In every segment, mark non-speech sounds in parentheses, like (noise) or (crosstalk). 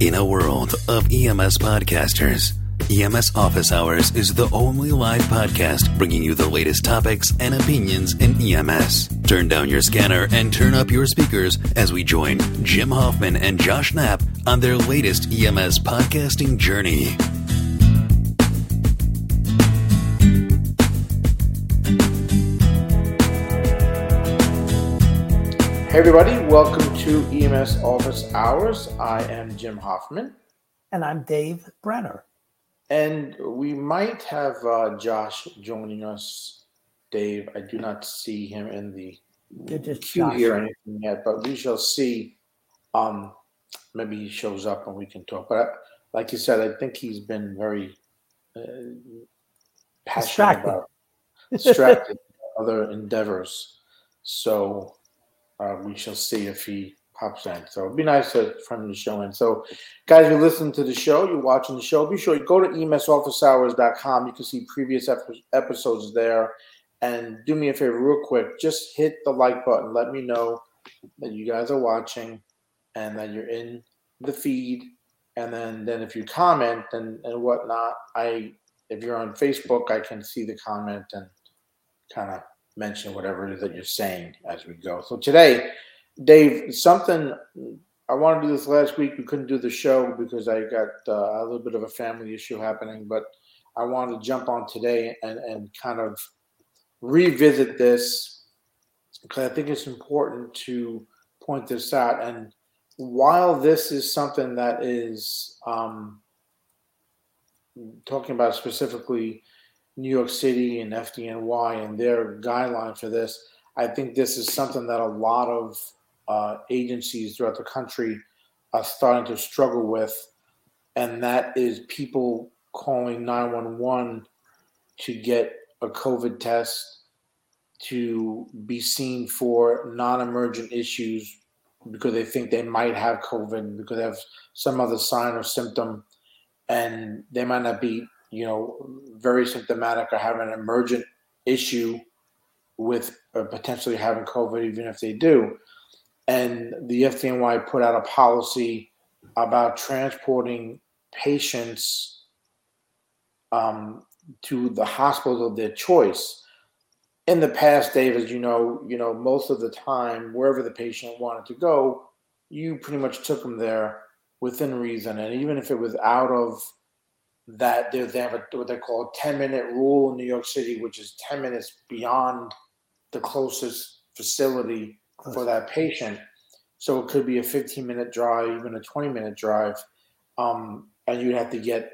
In a world of EMS podcasters, EMS Office Hours is the only live podcast bringing you the latest topics and opinions in EMS. Turn down your scanner and turn up your speakers as we join Jim Hoffman and Josh Knapp on their latest EMS podcasting journey. Hey, everybody, welcome to EMS Office Hours. I am Jim Hoffman. And I'm Dave Brenner. And we might have uh, Josh joining us, Dave. I do not see him in the queue here or anything yet, but we shall see. Um, maybe he shows up and we can talk. But I, like you said, I think he's been very uh, passionate distracted. about distracted (laughs) other endeavors. So uh, we shall see if he pops in. So it'd be nice to from the show in. So, guys, you're listening to the show, you're watching the show. Be sure you go to emsofficehours.com. You can see previous ep- episodes there. And do me a favor, real quick, just hit the like button. Let me know that you guys are watching and that you're in the feed. And then, then if you comment and, and whatnot, I if you're on Facebook, I can see the comment and kind of mention whatever it is that you're saying as we go. So today, Dave, something I wanted to do this last week. We couldn't do the show because I got uh, a little bit of a family issue happening, but I wanted to jump on today and, and kind of revisit this because I think it's important to point this out. And while this is something that is um, talking about specifically New York City and FDNY and their guideline for this. I think this is something that a lot of uh, agencies throughout the country are starting to struggle with, and that is people calling 911 to get a COVID test to be seen for non emergent issues because they think they might have COVID, because they have some other sign or symptom, and they might not be you know, very symptomatic or have an emergent issue with uh, potentially having COVID, even if they do. And the FDNY put out a policy about transporting patients um, to the hospital of their choice. In the past, Dave, as you know, you know, most of the time, wherever the patient wanted to go, you pretty much took them there within reason. And even if it was out of that they, they have a, what they call a 10 minute rule in New York City, which is 10 minutes beyond the closest facility for that patient. So it could be a 15 minute drive, even a 20 minute drive. Um, and you'd have to get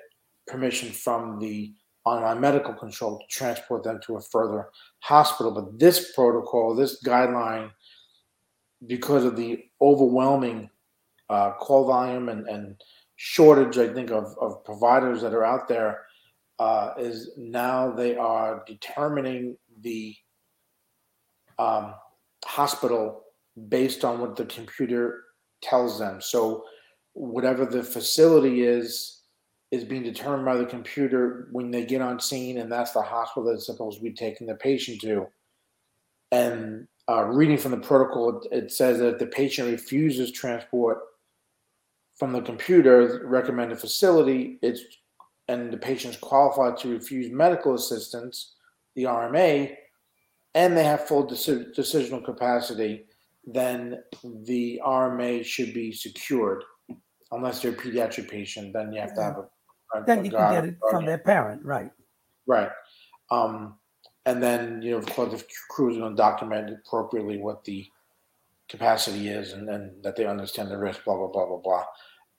permission from the online medical control to transport them to a further hospital. But this protocol, this guideline, because of the overwhelming uh, call volume and, and shortage, I think, of, of providers that are out there uh, is now they are determining the um, hospital based on what the computer tells them. So whatever the facility is is being determined by the computer when they get on scene, and that's the hospital that's supposed to be taking the patient to. And uh, reading from the protocol, it says that if the patient refuses transport from the computer recommended facility, it's and the patient's qualified to refuse medical assistance, the RMA, and they have full deci- decisional capacity, then the RMA should be secured. Unless they're a pediatric patient, then you have to have a. a then you can get it from their parent, right? Right. Um, and then, you know, of course, the crew is going to document appropriately what the capacity is and then that they understand the risk, blah, blah, blah, blah, blah.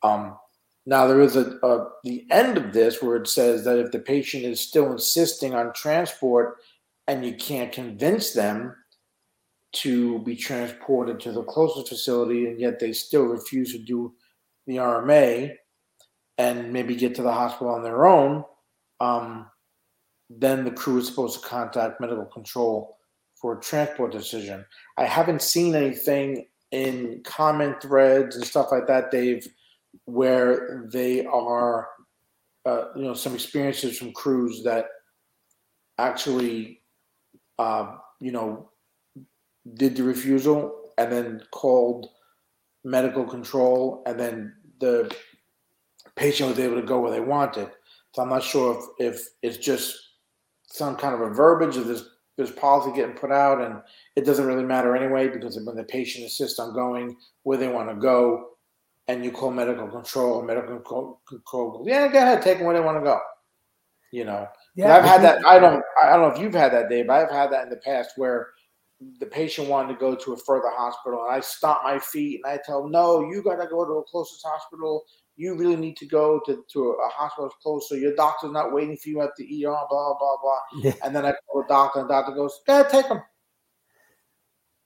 Um, now, there is a, a, the end of this where it says that if the patient is still insisting on transport and you can't convince them to be transported to the closest facility and yet they still refuse to do the RMA and maybe get to the hospital on their own, um, then the crew is supposed to contact medical control for a transport decision. I haven't seen anything in comment threads and stuff like that, Dave where they are, uh, you know, some experiences from crews that actually, uh, you know, did the refusal and then called medical control, and then the patient was able to go where they wanted. So I'm not sure if, if it's just some kind of a verbiage of this this policy getting put out, and it doesn't really matter anyway because when the patient insists on going where they want to go, and you call medical control, medical control, yeah, go ahead, take them where they want to go. You know, yeah, I've had that. I don't. I don't know if you've had that, Dave. But I've had that in the past where the patient wanted to go to a further hospital, and I stomp my feet and I tell them, "No, you got to go to the closest hospital. You really need to go to, to a hospital closer. Your doctor's not waiting for you at the ER. Blah blah blah." Yeah. And then I call the doctor, and the doctor goes, "Go ahead, take them."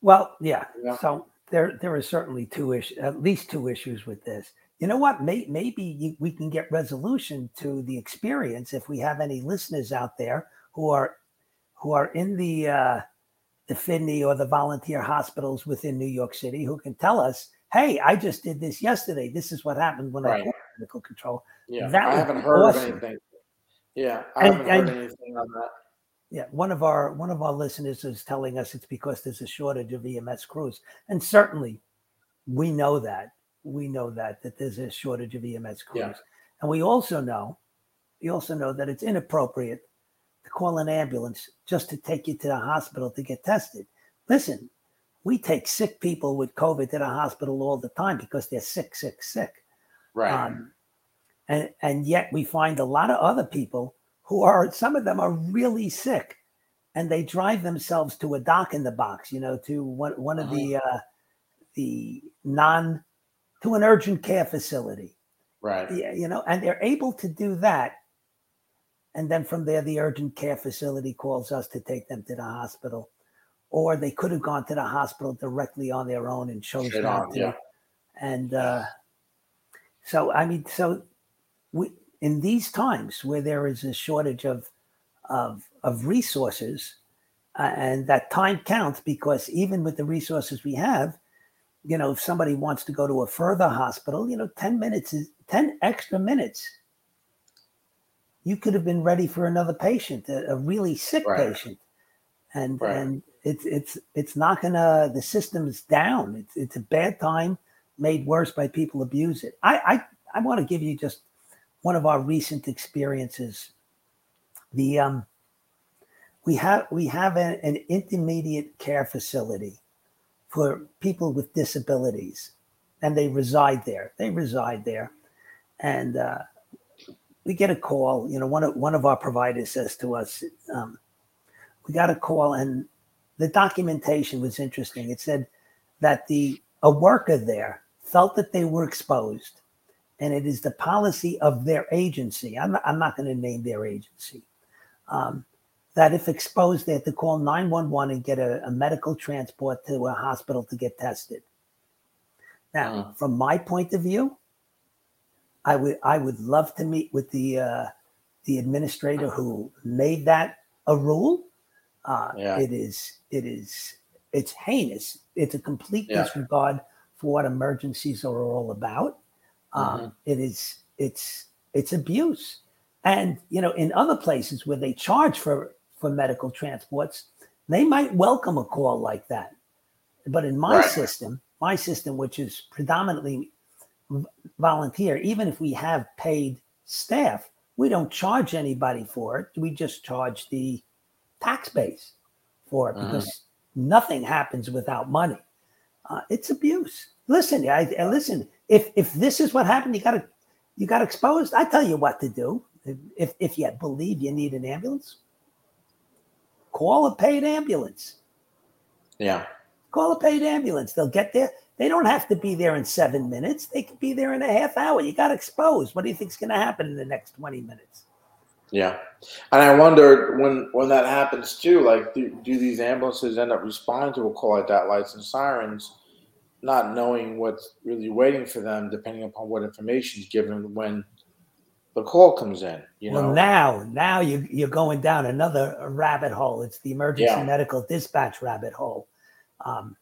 Well, yeah. yeah. So there, there are certainly two issues, at least two issues with this. You know what? May, maybe we can get resolution to the experience if we have any listeners out there who are who are in the uh, the FDNY or the volunteer hospitals within New York City who can tell us, hey, I just did this yesterday. This is what happened when right. I called medical control. Yeah, that I haven't heard awesome. anything. Yeah, I and, haven't heard anything on that. Yeah, one of our one of our listeners is telling us it's because there's a shortage of EMS crews, and certainly we know that we know that that there's a shortage of EMS crews, yeah. and we also know we also know that it's inappropriate to call an ambulance just to take you to the hospital to get tested. Listen, we take sick people with COVID to the hospital all the time because they're sick, sick, sick. Right. Um, and and yet we find a lot of other people who are some of them are really sick, and they drive themselves to a doc in the box, you know, to one one of the uh-huh. uh, the non to an urgent care facility. Right. Yeah, you know, and they're able to do that and then from there, the urgent care facility calls us to take them to the hospital. Or they could have gone to the hospital directly on their own and chose Straight not on, to. Yeah. And uh, so, I mean, so we, in these times where there is a shortage of, of, of resources, uh, and that time counts because even with the resources we have, you know, if somebody wants to go to a further hospital, you know, 10 minutes is 10 extra minutes you could have been ready for another patient, a, a really sick right. patient, and right. and it's it's it's not gonna the system's down. It's it's a bad time made worse by people abuse it. I I, I want to give you just one of our recent experiences. The um we have we have an, an intermediate care facility for people with disabilities, and they reside there. They reside there, and uh, we get a call. You know, one of one of our providers says to us, um, "We got a call, and the documentation was interesting. It said that the a worker there felt that they were exposed, and it is the policy of their agency. I'm not, I'm not going to name their agency." Um, that if exposed, they have to call 911 and get a, a medical transport to a hospital to get tested. Now, mm. from my point of view, I would I would love to meet with the uh, the administrator who made that a rule. Uh, yeah. It is it is it's heinous. It's a complete yeah. disregard for what emergencies are all about. Um, mm-hmm. it is it's it's abuse, and you know in other places where they charge for for medical transports, they might welcome a call like that. But in my right. system, my system, which is predominantly volunteer, even if we have paid staff, we don't charge anybody for it. We just charge the tax base for it because uh-huh. nothing happens without money. Uh, it's abuse. Listen, I, I, listen. If if this is what happened, you got to you got exposed. I tell you what to do. If if you believe you need an ambulance, call a paid ambulance. Yeah. Call a paid ambulance. They'll get there. They don't have to be there in seven minutes. They could be there in a half hour. You got exposed. What do you think is going to happen in the next 20 minutes? Yeah. And I wonder when when that happens too, like do, do these ambulances end up responding to a call like that, lights and sirens, not knowing what's really waiting for them, depending upon what information is given when the call comes in. You well, know, now now you you're going down another rabbit hole. It's the emergency yeah. medical dispatch rabbit hole. Um,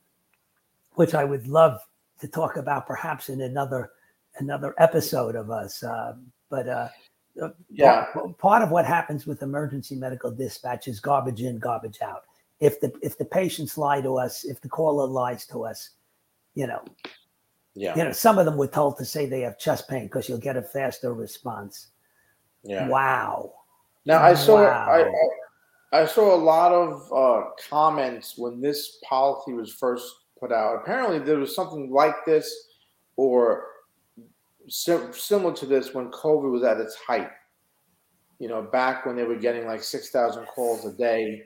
which I would love to talk about perhaps in another another episode of us. Uh, but uh, uh, yeah, part, part, of what happens with emergency medical dispatch is garbage in, garbage out. If the if the patients lie to us, if the caller lies to us, you know, Yeah. You know, some of them were told to say they have chest pain because you'll get a faster response. Yeah. Wow. Now I saw Wow. I, I saw a lot of uh, comments when this policy was first put out. Apparently, there was something like this, or sim- similar to this when COVID was at its height. You know, back when they were getting like six thousand calls a day.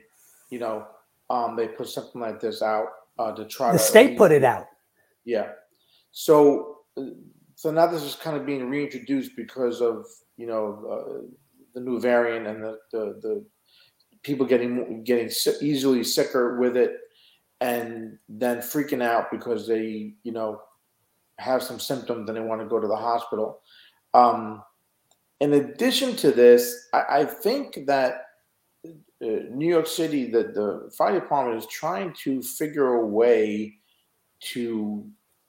You know, um, they put something like this out uh, to try. The to state put it out. Yeah. So, uh, so now this is kind of being reintroduced because of you know uh, the new variant and the, the the people getting getting si- easily sicker with it, and then freaking out because they you know have some symptoms and they want to go to the hospital. Um, in addition to this, I, I think that uh, New York City, the, the fire department is trying to figure a way to,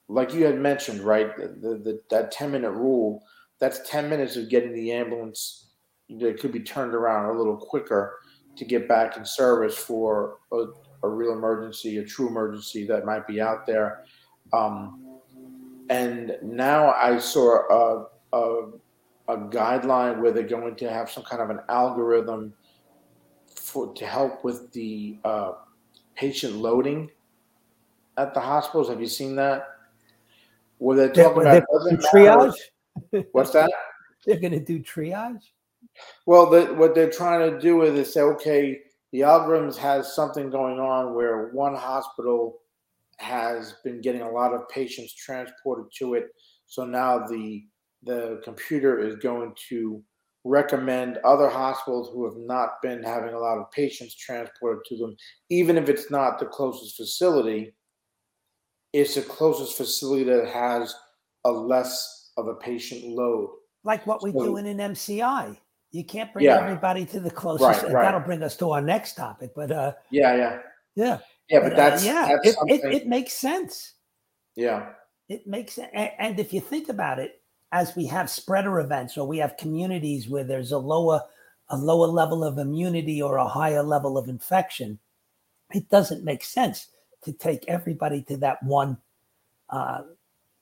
like you had mentioned, right? The, the, that ten minute rule. That's ten minutes of getting the ambulance. That could be turned around a little quicker to get back in service for a, a real emergency, a true emergency that might be out there. Um, and now I saw a, a a guideline where they're going to have some kind of an algorithm for to help with the uh, patient loading at the hospitals. Have you seen that? Where they're talking they're about matter- triage. What's that? (laughs) They're going to do triage. Well, the, what they're trying to do is they say, okay, the algorithms has something going on where one hospital has been getting a lot of patients transported to it. So now the the computer is going to recommend other hospitals who have not been having a lot of patients transported to them, even if it's not the closest facility. It's the closest facility that has a less of a patient load. like what we So- do in an MCI. You can't bring Yeah. everybody to the closest. Right, right. That'll bring us to our next topic. But uh, Yeah, yeah, yeah, yeah. But uh, that's yeah, that's it, it, it makes sense. yeah. It makes sense. And if you think about it, as we have spreader events or we have communities where there's a lower a lower level of immunity or a higher level of infection, it doesn't make sense to take everybody to that one uh,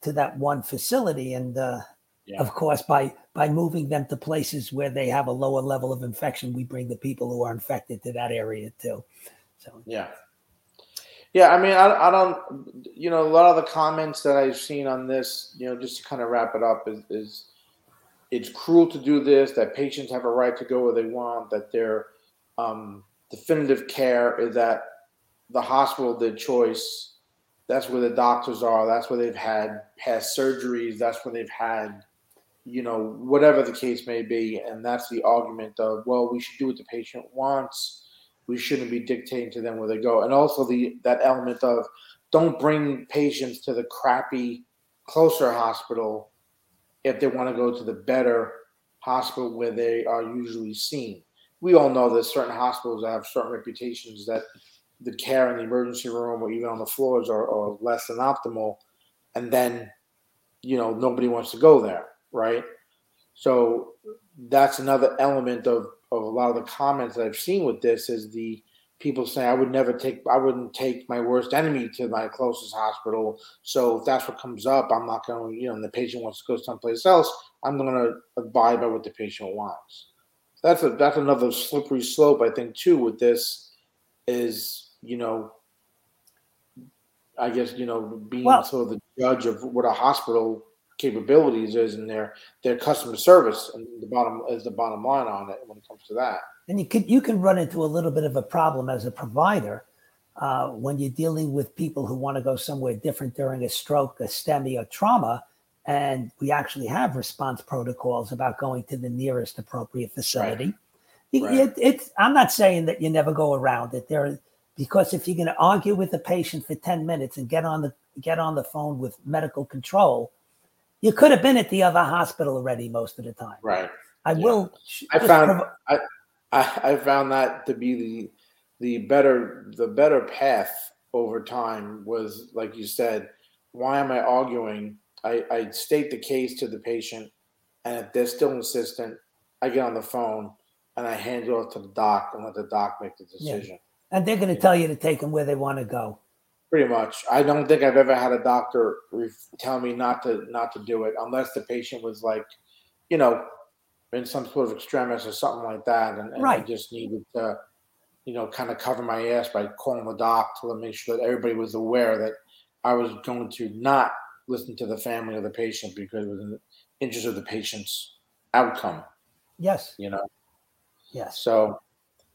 to that one facility. And uh, Yeah. of course, by by moving them to places where they have a lower level of infection, we bring the people who are infected to that area too. So Yeah. Yeah, I mean, I, I don't, you know, a lot of the comments that I've seen on this, you know, just to kind of wrap it up, is, is it's cruel to do this, that patients have a right to go where they want, that their um, definitive care is at the hospital their choice. That's where the doctors are. That's where they've had past surgeries. That's where they've had, you know, whatever the case may be. And that's the argument of, well, we should do what the patient wants we shouldn't be dictating to them where they go and also the that element of don't bring patients to the crappy closer hospital if they want to go to the better hospital where they are usually seen we all know that certain hospitals have certain reputations that the care in the emergency room or even on the floors are, are less than optimal and then you know nobody wants to go there right so that's another element of, of a lot of the comments that I've seen with this is the people saying I would never take I wouldn't take my worst enemy to my closest hospital. So if that's what comes up, I'm not going to, you know, and the patient wants to go someplace else, I'm going to abide by what the patient wants. That's a that's another slippery slope I think too with this is, you know, I guess, you know, being Well- sort of the judge of what a hospital capabilities is and their their customer service and the bottom is the bottom line on it when it comes to that. and you could you can run into a little bit of a problem as a provider uh, when you're dealing with people who want to go somewhere different during a stroke, a STEMI, or trauma, and we actually have response protocols about going to the nearest appropriate facility. You- Right. it- it's I'm not saying that you never go around it. There, because if you're going to argue with the patient for ten minutes and get on the get on the phone with medical control, you could have been at the other hospital already most of the time. Right. I Yeah. will. I found I, I found that to be the the better the better path over time was like you said. Why am I arguing? I, I state the case to the patient, and if they're still insistent, I get on the phone and I hand it off to the doc and let the doc make the Yeah. And they're going to tell you to take them where they want to go. Pretty much. I don't think I've ever had a doctor tell me not to not to do it unless the patient was like, you know, in some sort of extremis or something like that, and, and Right. I just needed to, you know, kind of cover my ass by calling the doc to make sure that everybody was aware that I was going to not listen to the family of the patient because it was in the interest of the patient's outcome. Yes, You know, yes. so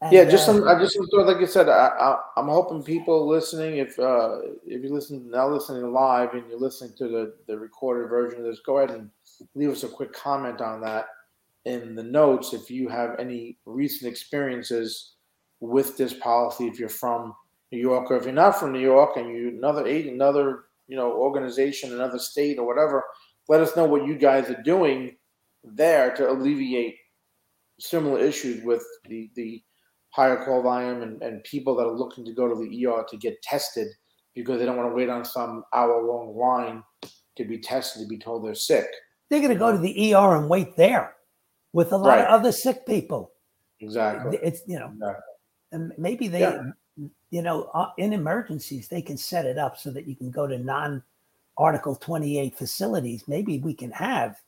And, yeah, just uh, some. I just some thought, like you said, I, I, I'm hoping people listening, if uh, if you listen now listening live and you're listening to the the recorded version of this, go ahead and leave us a quick comment on that in the notes if you have any recent experiences with this policy. If you're from New York, or if you're not from New York and you another aid, another you know organization, another state or whatever, let us know what you guys are doing there to alleviate similar issues with the the higher call volume and, and people that are looking to go to the ER to get tested because they don't want to wait on some hour long line to be tested to be told they're sick. they're going to go to the ER and wait there with a lot Right. of other sick people. Exactly. It's you know, Exactly. and maybe they, Yeah. you know, uh, in emergencies they can set it up so that you can go to non Article Twenty Eight facilities. Maybe we can have,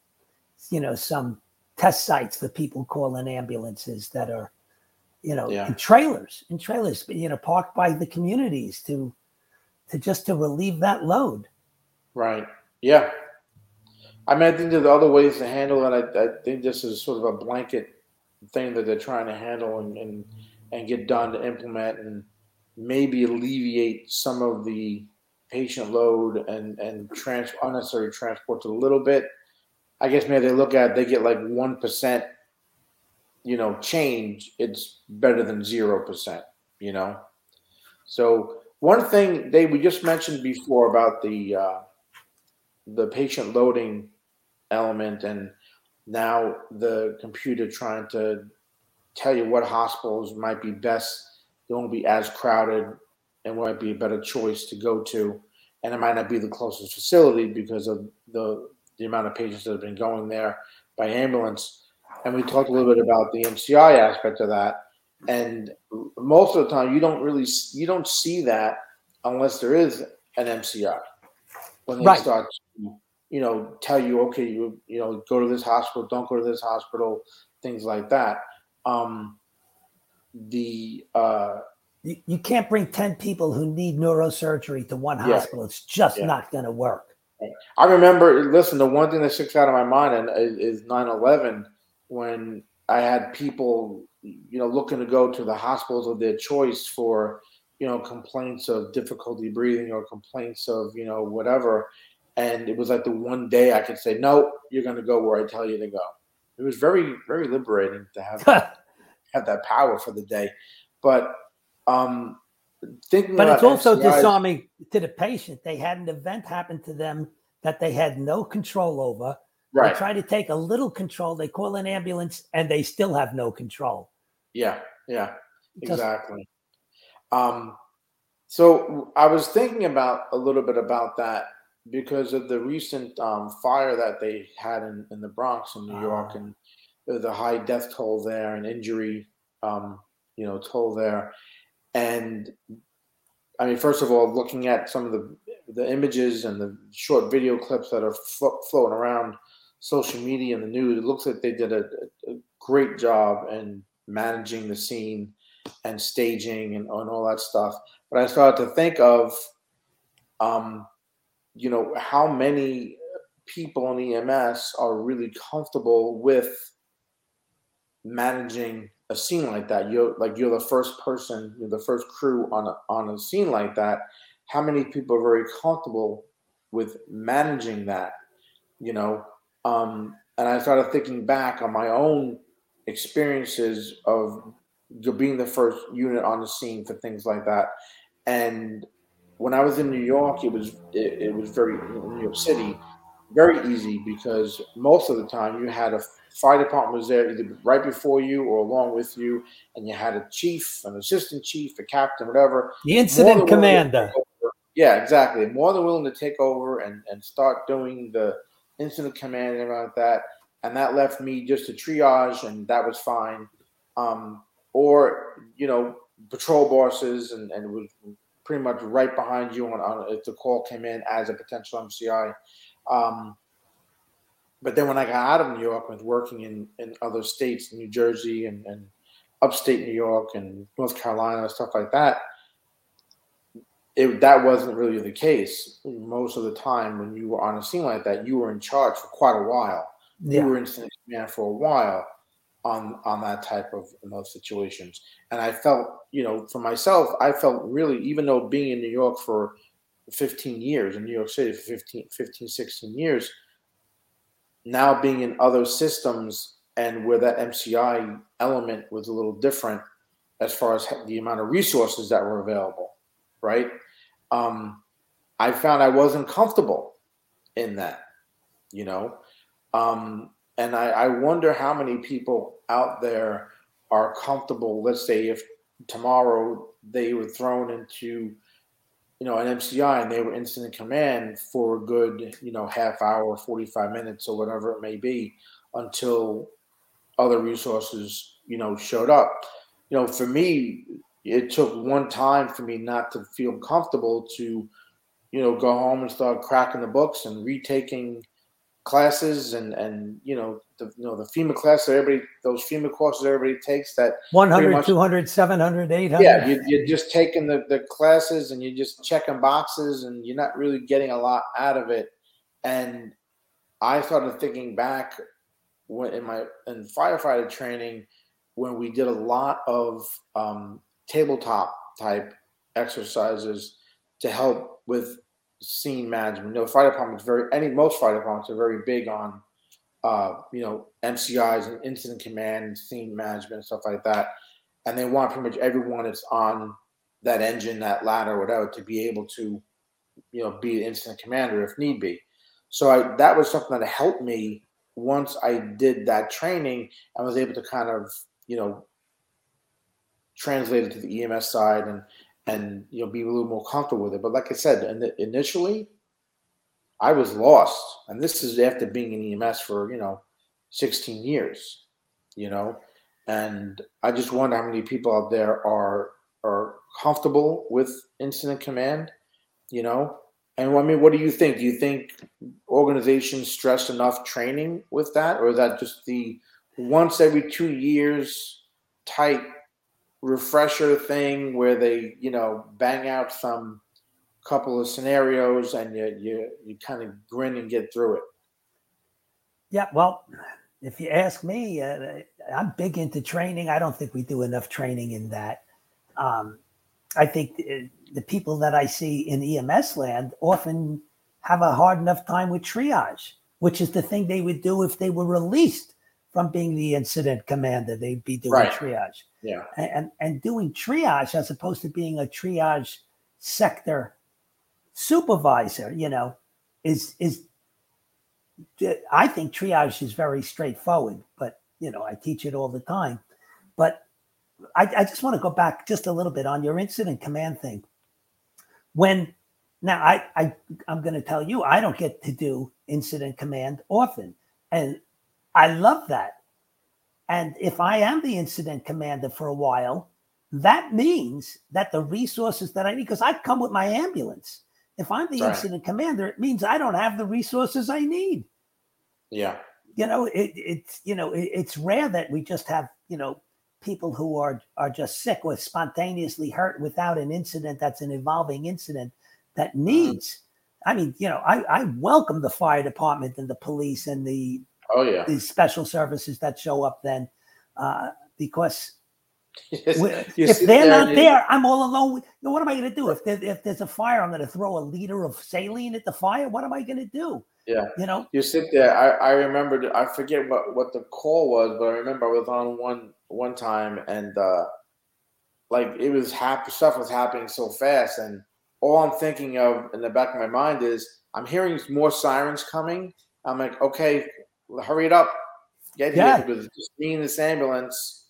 you know, some test sites for people calling ambulances that are, you know, Yeah. in trailers, in trailers, you know, parked by the communities to, to just to relieve that load. Right. Yeah. I mean, I think there's other ways to handle it. I, I think this is sort of a blanket thing that they're trying to handle and, and, and get done to implement and maybe alleviate some of the patient load and, and trans, unnecessary transports a little bit. I guess maybe they look at it, they get like 1%, you know, change. It's better than 0%, you know? So one thing they, we just mentioned before about the, uh, the patient loading element and now the computer trying to tell you what hospitals might be best they won't be as crowded and might be a better choice to go to and it might not be the closest facility because of the the amount of patients that have been going there by ambulance and we talked a little bit about the mci aspect of that and most of the time you don't really you don't see that unless there is an mci when they Right. start to, you know, tell you, okay, you you know, go to this hospital, don't go to this hospital, things like that. Um, the uh, You, you can't bring 10 people who need neurosurgery to one Yeah. hospital. It's just Yeah. not going to work. I remember, listen, the one thing that sticks out of my mind and is, is 9/11 when I had people, you know, looking to go to the hospitals of their choice for, you know, complaints of difficulty breathing or complaints of, you know, whatever. And it was like the one day I could say, no, you're going to go where I tell you to go. It was very, very liberating to have (laughs) have that power for the day. But um, thinking But it's also MCIs disarming to the patient. They had an event happen to them that they had no control over. Right? They try to take a little control. They call an ambulance and they still have no control. Yeah, yeah, exactly. Um, so I was thinking about a little bit about that because of the recent um, fire that they had in, in the Bronx in New York Ah. and the, the high death toll there and injury, um, you know, toll there. And I mean, first of all, looking at some of the the images and the short video clips that are flo- floating around social media and the news, it looks like they did a, a great job in managing the scene and staging and, and all that stuff. But I started to think of, um, you know, how many people in EMS are really comfortable with managing a scene like that. You're like you're the first person, you're the first crew on a on a scene like that. How many people are very comfortable with managing that? You know, um, and I started thinking back on my own experiences of being the first unit on the scene for things like that. And when I was in New York, it was it, it was very New York City, very easy because most of the time you had a fire department was there either right before you or along with you, and you had a chief, an assistant chief, a captain, whatever. The incident than willing to commander. Yeah, exactly. More than willing to take over and, and start doing the incident command and everything like that. And that left me just to triage, and that was fine. Um, or you know, patrol bosses, and and it was pretty much right behind you on, on if the call came in as a potential MCI. Um, but then when I got out of New York, was working in, in other states, New Jersey and, and upstate New York and North Carolina, stuff like that. It, that wasn't really the case. Most of the time, when you were on a scene like that, you were in charge for quite a while. Yeah. You were in command for a while on on that type of those situations. And I felt, you know, for myself, I felt really, even though being in New York for 15 years, in New York City for 15, 15 16 years, now being in other systems and where that MCI element was a little different as far as the amount of resources that were available, right? Um, I found I wasn't comfortable in that, you know. Um, and I, I wonder how many people out there are comfortable. Let's say if tomorrow they were thrown into you know, an MCI and they were incident command for a good, you know, half hour, 45 minutes or whatever it may be until other resources, you know, showed up. You know, for me, it took one time for me not to feel comfortable to, you know, go home and start cracking the books and retaking classes and and you know the you know the FEMA class that everybody those FEMA courses everybody takes that 100 much, 200 700 800 yeah you, you're just taking the, the classes and you're just checking boxes and you're not really getting a lot out of it. And I started thinking back when in my in firefighter training when we did a lot of um, tabletop type exercises to help with scene management. You know, fire department is very any most fire departments are very big on uh, you know MCIs and incident command and scene management and stuff like that, and they want pretty much everyone that's on that engine, that ladder, whatever, to be able to you know be an incident commander if need be. So I, that was something that helped me once I did that training. I was able to kind of you know translate it to the EMS side and and you know be a little more comfortable with it. But like I said, initially, I was lost, and this is after being in EMS for you know 16 years, you know, and I just wonder how many people out there are are comfortable with incident command, you know. And I mean, what do you think? Do you think organizations stress enough training with that, or is that just the once every two years type refresher thing where they, you know, bang out some couple of scenarios and you you you kind of grin and get through it. Yeah, well, if you ask me, uh, I'm big into training. I don't think we do enough training in that. Um, I think the, the people that I see in EMS land often have a hard enough time with triage, which is the thing they would do if they were released from being the incident commander. They'd be doing right. triage. Yeah. And, and doing triage as opposed to being a triage sector supervisor, you know, is is I think triage is very straightforward, but you know, I teach it all the time. But I, I just want to go back just a little bit on your incident command thing. When now I, I I'm gonna tell you I don't get to do incident command often. And I love that. And if I am the incident commander for a while, that means that the resources that I need, because I come with my ambulance. If I'm the right. incident commander, it means I don't have the resources I need. Yeah. You know, it, it's you know, it, it's rare that we just have, you know, people who are are just sick or spontaneously hurt without an incident that's an evolving incident that mm-hmm. needs. I mean, you know, I, I welcome the fire department and the police and the Oh yeah, these special services that show up then, uh, because (laughs) if they're not there, I'm all alone. You what am I going to do if there, if there's a fire? I'm going to throw a liter of saline at the fire. What am I going to do? Yeah, you know, you sit there. I I remember. I forget what what the call was, but I remember I was on one one time and uh like it was happy stuff was happening so fast, and all I'm thinking of in the back of my mind is I'm hearing more sirens coming. I'm like, okay, hurry it up, get yeah. here because just me in this ambulance,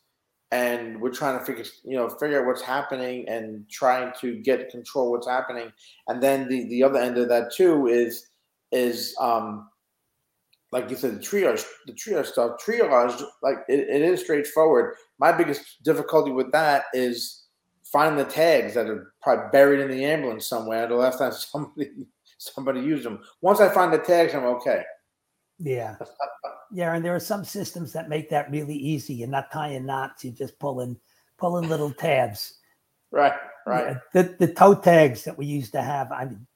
and we're trying to figure, you know, figure out what's happening and trying to get control what's happening. And then the the other end of that too is is um like you said, the triage, the triage stuff, triage, like it, it is straightforward. My biggest difficulty with that is find the tags that are probably buried in the ambulance somewhere. The last time (laughs) somebody somebody used them. Once I find the tags, I'm okay. Yeah. Yeah, and there are some systems that make that really easy. You're not tying knots, you're just pulling pulling little tabs. Right, right. Yeah, the the toe tags that we used to have. I mean,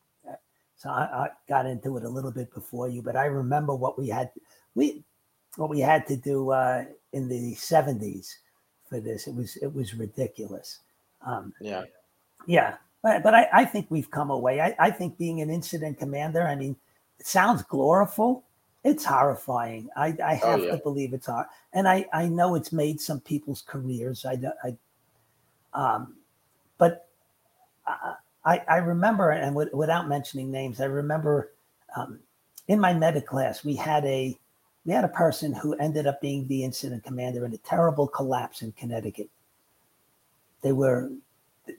so I, I, got into it a little bit before you, but I remember what we had we what we had to do uh, in the '70s for this. It was it was ridiculous. Um, yeah, yeah. But, but I, I think we've come away. I, I think being an incident commander, I mean, it sounds gloriful. It's horrifying. I, I oh, have oh, yeah. to believe it's hard. And I, I know it's made some people's careers. I, I um, but I, I remember, and w- without mentioning names, I remember um, in my medic class, we had a, we had a person who ended up being the incident commander in a terrible collapse in Connecticut. They were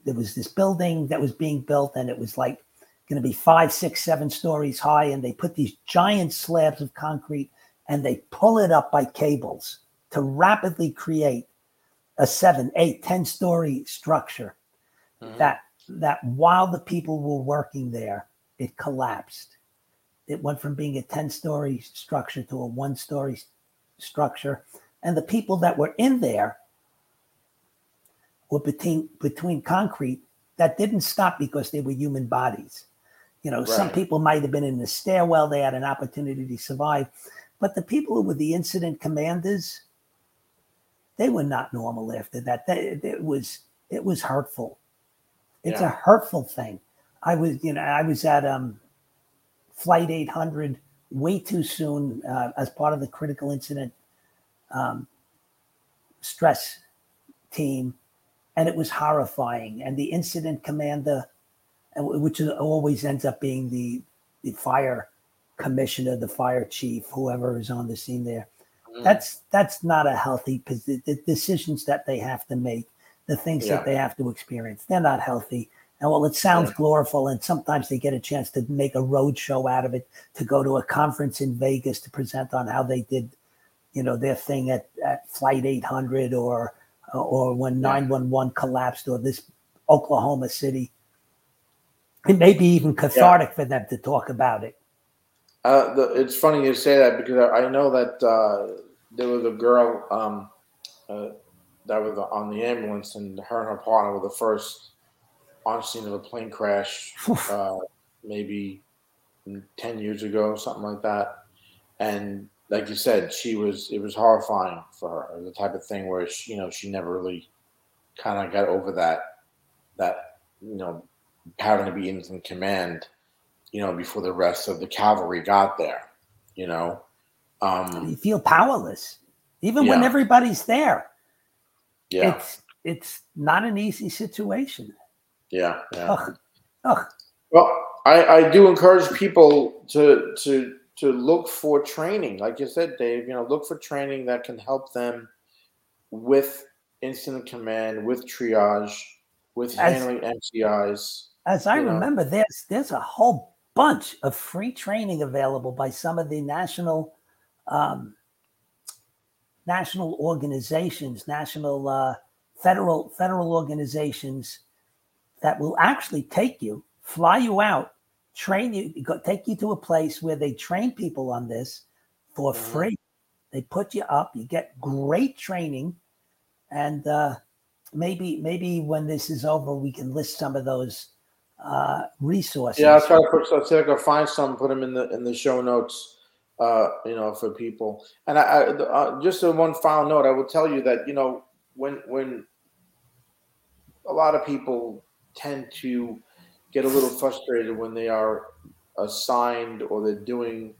there was this building that was being built and it was like going to be five, six, seven stories high. And they put these giant slabs of concrete and they pull it up by cables to rapidly create a seven, eight, ten story structure mm-hmm. that that while the people were working there, it collapsed. It went from being a 10 story structure to a one story structure. And the people that were in there were between between concrete that didn't stop because they were human bodies. You know, right. some people might have been in the stairwell, they had an opportunity to survive. But the people who were the incident commanders, they were not normal after that. They, it was it was hurtful. It's yeah. a hurtful thing. I was, you know, I was at um, Flight 800 way too soon uh, as part of the critical incident um, stress team and it was horrifying. And the incident commander, which always ends up being the the fire commissioner, the fire chief, whoever is on the scene there. Mm. That's that's not a healthy the decisions that they have to make, the things yeah. that they have to experience. They're not healthy. And while it sounds yeah. gloriful, and sometimes they get a chance to make a road show out of it, to go to a conference in Vegas to present on how they did, you know, their thing at, at Flight 800 or or when 911 collapsed or this Oklahoma City. It may be even cathartic yeah. for them to talk about it. Uh, the, it's funny you say that because I, I know that uh, there was a girl um, uh, that was on the ambulance, and her and her partner were the first on scene of a plane crash, uh, maybe 10 years ago, something like that. And like you said, she was it was horrifying for her. The type of thing where she, you know she never really kind of got over that that you know having to be in command, you know, before the rest of the cavalry got there. You know, um, you feel powerless even yeah. when everybody's there. Yeah, it's it's not an easy situation. Yeah, yeah. Ugh. Ugh. Well, I, I do encourage people to to to look for training. Like you said, Dave, you know, look for training that can help them with incident command, with triage, with handling as, MCIs. As I remember, there's there's a whole bunch of free training available by some of the national um, national organizations, national uh, federal federal organizations that will actually take you, fly you out, train you, take you to a place where they train people on this for mm-hmm. free. They put you up, you get great training, and uh, maybe maybe when this is over, we can list some of those uh, resources. Yeah, I'll try to put. I'll see if I can find some, put them in the in the show notes. Uh, you know, for people. And I, I uh, just a one final note, I will tell you that you know when when a lot of people tend to get a little frustrated when they are assigned or they're doing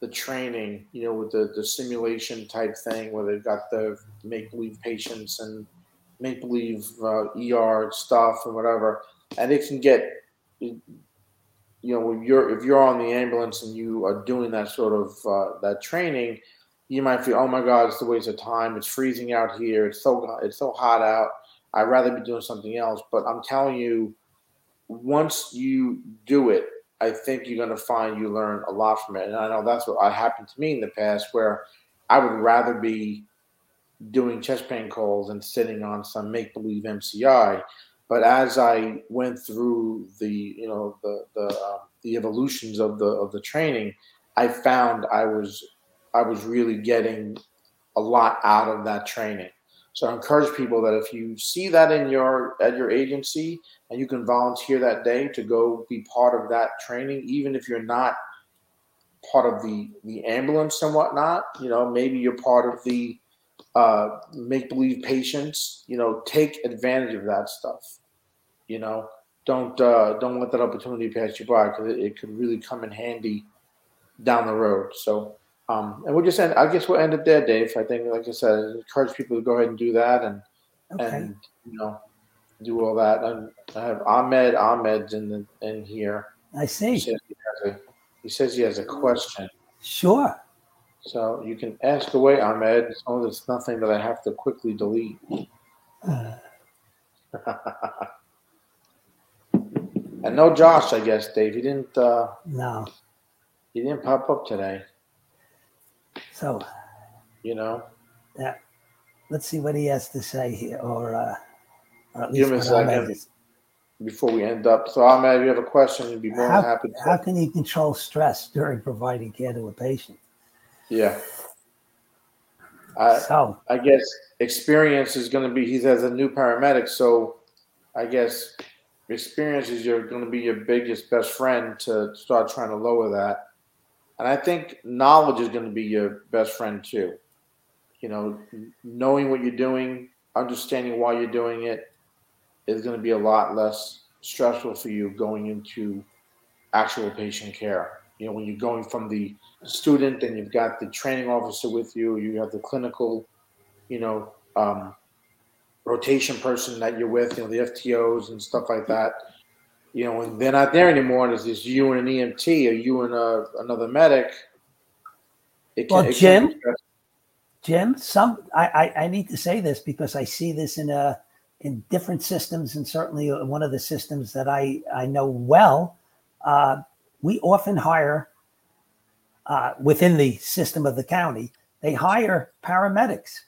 the training, you know, with the, the simulation type thing where they've got the make believe patients and make believe uh, ER stuff and whatever, and it can get, you know, if you're if you're on the ambulance and you are doing that sort of uh, that training, you might feel, oh my God, it's a waste of time. It's freezing out here. It's so it's so hot out. I'd rather be doing something else. But I'm telling you, once you do it, I think you're going to find you learn a lot from it. And I know that's what happened to me in the past, where I would rather be doing chest pain calls and sitting on some make believe MCI. But as I went through the you know the the uh, the evolutions of the of the training, I found I was I was really getting a lot out of that training. So I encourage people that if you see that in your at your agency and you can volunteer that day to go be part of that training, even if you're not part of the the ambulance and whatnot, you know, maybe you're part of the uh, make believe patients, you know, take advantage of that stuff. You know, don't uh, don't let that opportunity pass you by because it, it could really come in handy down the road. So um, and we'll just end. I guess we'll end it there, Dave. I think, like I said, encourage people to go ahead and do that, and okay. and you know, do all that. And I have Ahmed. Ahmed's in the in here. I see. He says he, a, he says he has a question. Sure. So you can ask away, Ahmed. As long as it's nothing that I have to quickly delete. (laughs) And no Josh, I guess, Dave. He didn't. Uh, no. He didn't pop up today. So, you know, yeah. Let's see what he has to say here, or, uh, or at least give me a second before we end up. So, Ahmed, if you have a question, you'd be more how, than happy. To. How can you control stress during providing care to a patient? Yeah. I, so I guess experience is going to be. He's as a new paramedic, so I guess experience is you're going to be your biggest best friend to start trying to lower that. And I think knowledge is going to be your best friend too. You know, knowing what you're doing, understanding why you're doing it is going to be a lot less stressful for you going into actual patient care. You know, when you're going from the student and you've got the training officer with you, you have the clinical, you know, um, rotation person that you're with, you know, the FTOs and stuff like that you know, when they're not there anymore, and it's just you and an EMT or you and a, uh, another medic. It can, well, Jim, Jim, some I, I, I need to say this because I see this in a in different systems, and certainly one of the systems that I I know well. Uh, we often hire uh, within the system of the county. They hire paramedics,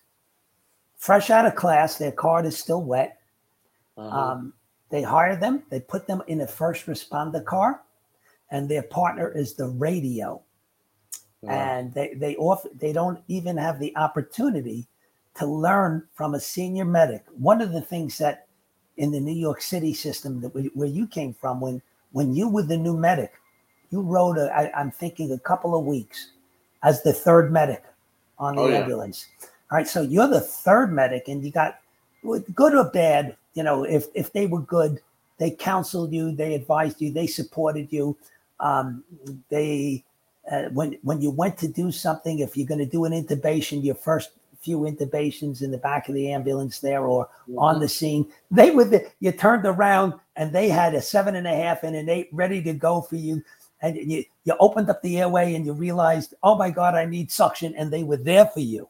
fresh out of class. Their card is still wet. Uh-huh. Um, they hire them, they put them in a first responder car, and their partner is the radio. And they they often they don't even have the opportunity to learn from a senior medic. One of the things that in the New York City system that we, where you came from, when when you were the new medic, you rode a, I, I'm thinking a couple of weeks as the third medic on the oh, ambulance. Yeah. All right, so you're the third medic, and you got good or bad you know, if if they were good, they counseled you, they advised you, they supported you. Um, they uh, when when you went to do something, if you're going to do an intubation, your first few intubations in the back of the ambulance there or mm-hmm. on the scene, they were the, you turned around and they had a seven and a half and an eight ready to go for you. And you, you opened up the airway and you realized, oh my God, I need suction. And they were there for you.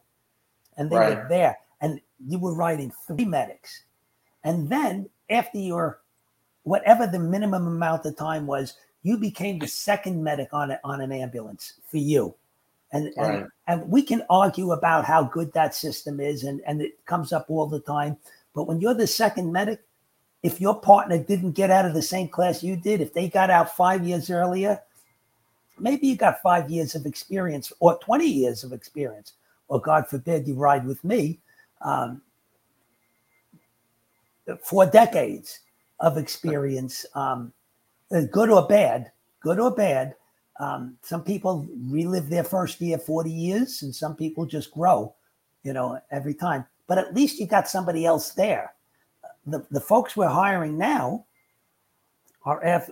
And they right. were there. And you were riding three medics and then after your whatever the minimum amount of time was, you became the second medic on a, on an ambulance for you. And, right. and and we can argue about how good that system is, and, and it comes up all the time. But when you're the second medic, if your partner didn't get out of the same class you did, if they got out five years earlier, maybe you got five years of experience or 20 years of experience, or God forbid you ride with me. Um, for decades of experience, um, uh, good or bad, good or bad. Um, some people relive their first year 40 years, and some people just grow, you know, every time. But at least you got somebody else there. The, the folks we're hiring now are F,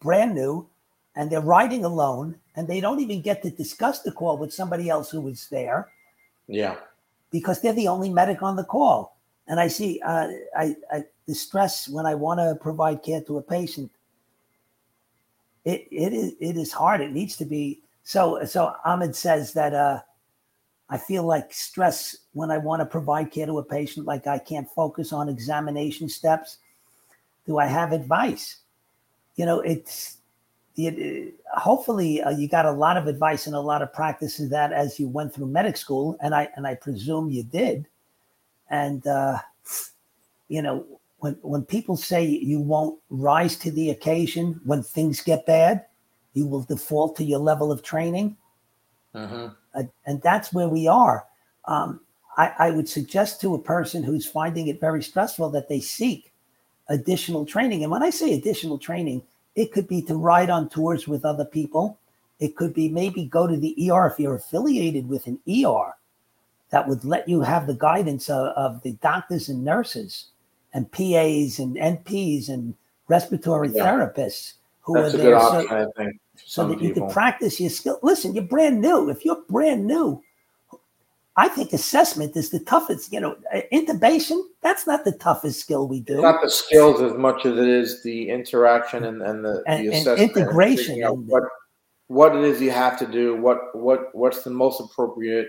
brand new and they're riding alone and they don't even get to discuss the call with somebody else who was there. Yeah. Because they're the only medic on the call and I see uh, I, I the stress when I want to provide care to a patient. It it is it is hard. It needs to be so. So Ahmed says that uh, I feel like stress when I want to provide care to a patient, like I can't focus on examination steps. Do I have advice? You know, it's it, hopefully uh, you got a lot of advice and a lot of practice in that as you went through medic school, and I and I presume you did and uh, you know when when people say you won't rise to the occasion when things get bad, you will default to your level of training. Mm-hmm. Uh, and that's where we are. Um, I, I would suggest to a person who's finding it very stressful that they seek additional training. And when I say additional training, it could be to ride on tours with other people. It could be maybe go to the ER if you're affiliated with an ER that would let you have the guidance of, of the doctors and nurses and PAs and NPs and respiratory Yeah. therapists who That's are there good so, so that you can practice your skill. Listen, you're brand new. If you're brand new, I think assessment is the toughest. You know, uh, intubation, that's not the toughest skill we do. It's not the skills as much as it is the interaction and, and the, And- the and assessment and integration and- what what it is you have to do, what what what's the most appropriate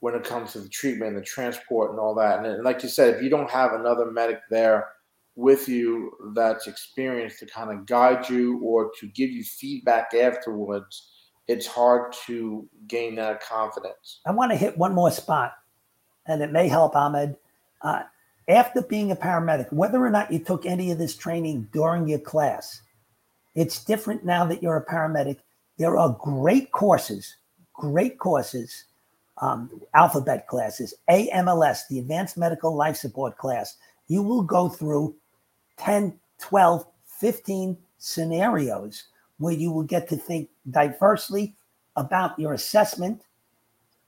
when it comes to the treatment, the transport, and all that. And, and like you said, if you don't have another medic there with you that's experienced to kind of guide you or to give you feedback afterwards, it's hard to gain that confidence. I want to hit one more spot, and it may help Ahmed. Uh, after being a paramedic, whether or not you took any of this training during your class, it's different now that you're a paramedic. There are great courses, great courses, um, alphabet classes, AMLS, the Advanced Medical Life Support class. You will go through 10, 12, 15 scenarios where you will get to think diversely about your assessment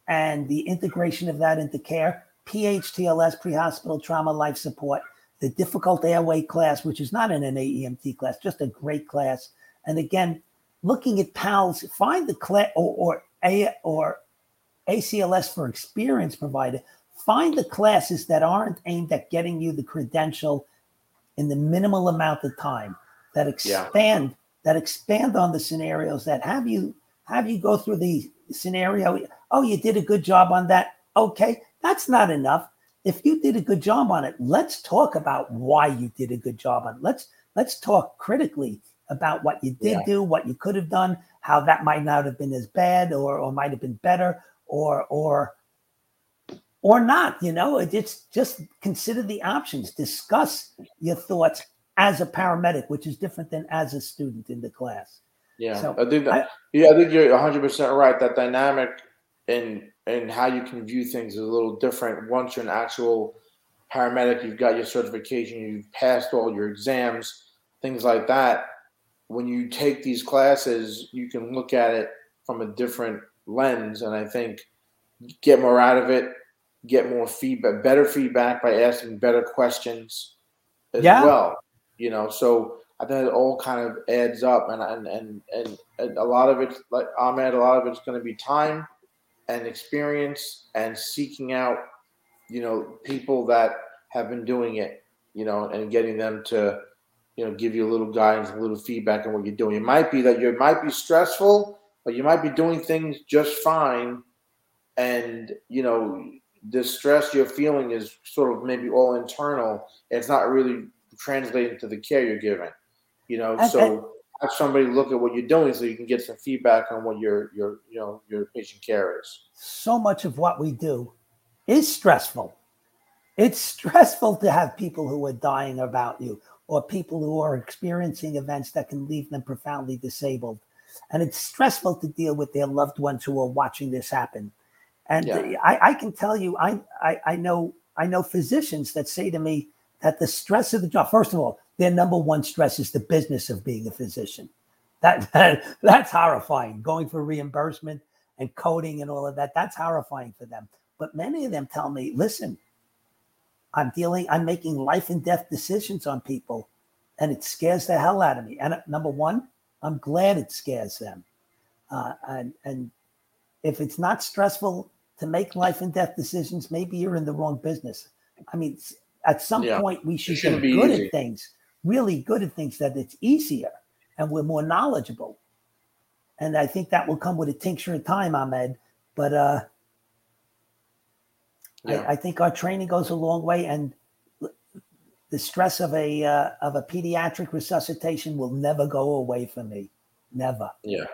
and the integration of that into care, PHTLS, pre hospital trauma life support, the difficult airway class, which is not an NAEMT class, just a great class. And again, looking at PALS, find the class or, or, A, or ACLS for experience provider, find the classes that aren't aimed at getting you the credential in the minimal amount of time that expand that expand on the scenarios that have you have you go through the scenario oh you did a good job on that. Okay that's not enough. If you did a good job on it let's talk about why you did a good job on it. Let's let's talk critically about what you did Yeah. do what you could have done how that might not have been as bad or or might have been better or or or not you know? It's just consider the options. Discuss your thoughts as a paramedic which is different than as a student in the class Yeah, So, I think that, I- yeah, I think you're 100 percent right. That dynamic and and how you can view things is a little different. Once you're an actual paramedic, you've got your certification, you've passed all your exams, things like that. When you take these classes, you can look at it from a different lens, and I think get more out of it, get more feedback, better feedback by asking better questions as Yeah. well. You know, so I think it all kind of adds up, and and and and, and a lot of it's like Ahmed, a lot of it's going to be time and experience and seeking out, you know, people that have been doing it, you know, and getting them to, you know, give you a little guidance, a little feedback on what you're doing. It might be that you might be stressful, but you might be doing things just fine, and you know, the stress you're feeling is sort of maybe all internal. It's not really translating to the care you're giving you know And- so have somebody look at what you're doing so you can get some feedback on what your your you know your patient care is so much of what we do is stressful. It's stressful to have people who are dying about you or people who are experiencing events that can leave them profoundly disabled. And it's stressful to deal with their loved ones who are watching this happen. And Yeah. I, I can tell you, I, I, I know I know physicians that say to me that the stress of the job, first of all, their number one stress is the business of being a physician. That, (laughs) that that's horrifying. Going for reimbursement and coding and all of that. That's horrifying for them. But many of them tell me, listen, I'm dealing, I'm making life and death decisions on people, and it scares the hell out of me. And uh, number one, I'm glad it scares them. Uh, and, and if it's not stressful to make life and death decisions, maybe you're in the wrong business. I mean, at some Yeah. point, we should get be good easy. at things, really good at things that it's easier and we're more knowledgeable. And I think that will come with a tincture of time, Ahmed. But uh, Yeah. I, I think our training goes a long way, and the stress of a uh, of a pediatric resuscitation will never go away for me. Never. yeah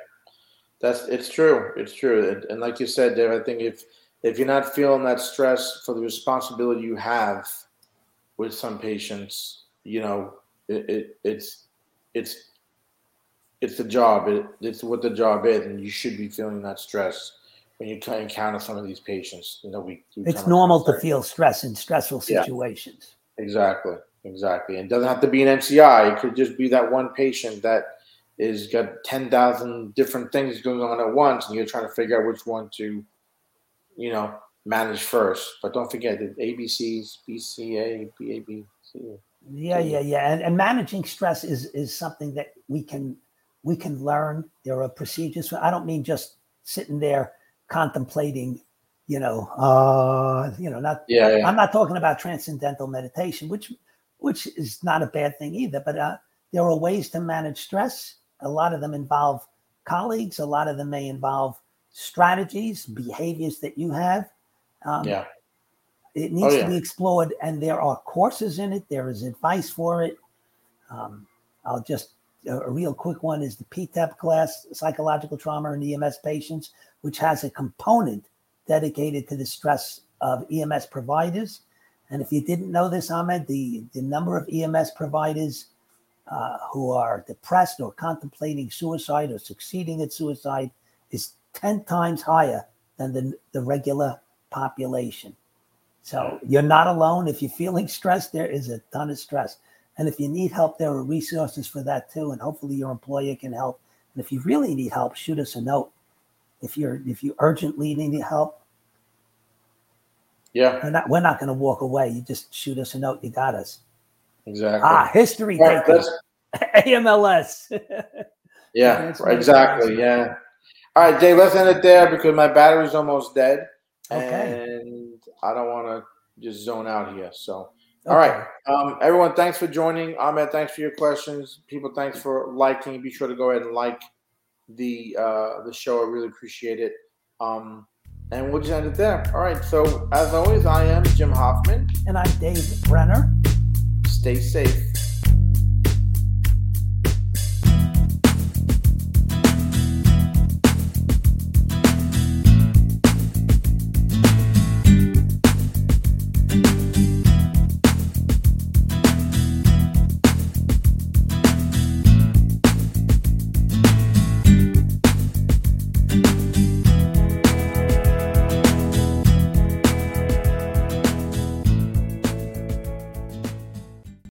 that's it's true it's true and, and like you said dave i think if if you're not feeling that stress for the responsibility you have with some patients you know, it, it it's it's it's the job. It, it's what the job is, and you should be feeling that stress when you encounter some of these patients. You know, we. it's normal to feel stress in stressful situations. Yeah, exactly, exactly, and it doesn't have to be an MCI. It could just be that one patient that is got ten thousand different things going on at once, and you're trying to figure out which one to, you know, manage first. But don't forget the ABCs, BCA, BAB. Yeah, yeah, yeah, and, and managing stress is is something that we can we can learn. There are procedures. I don't mean just sitting there contemplating, you know, uh, you know, not. Yeah, yeah. I'm not talking about transcendental meditation, which which is not a bad thing either. But uh, there are ways to manage stress. A lot of them involve colleagues. A lot of them may involve strategies, behaviors that you have. Um, yeah. It needs oh, yeah. to be explored, and there are courses in it. There is advice for it. Um, I'll just a real quick one is the PTEP class, psychological trauma in EMS patients, which has a component dedicated to the stress of EMS providers. And if you didn't know this, Ahmed, the, the number of EMS providers uh, who are depressed or contemplating suicide or succeeding at suicide is 10 times higher than the, the regular population. So you're not alone. If you're feeling stressed, there is a ton of stress. And if you need help, there are resources for that too. And hopefully your employer can help. And if you really need help, shoot us a note. If you're if you urgently need help, yeah, we're not we're not going to walk away. You just shoot us a note. You got us. Exactly. Ah, history yeah, AMLS. (laughs) yeah, exactly. Yeah. All right, Dave. Let's end it there because my battery's almost dead, okay. and I don't want to just zone out here. So. Okay. All right. Um, everyone, thanks for joining. Ahmed, thanks for your questions. People, thanks for liking. Be sure to go ahead and like the uh, the show. I really appreciate it. Um, and we'll just end it there. All right. So, as always, I am Jim Hoffman. And I'm Dave Brenner. Stay safe.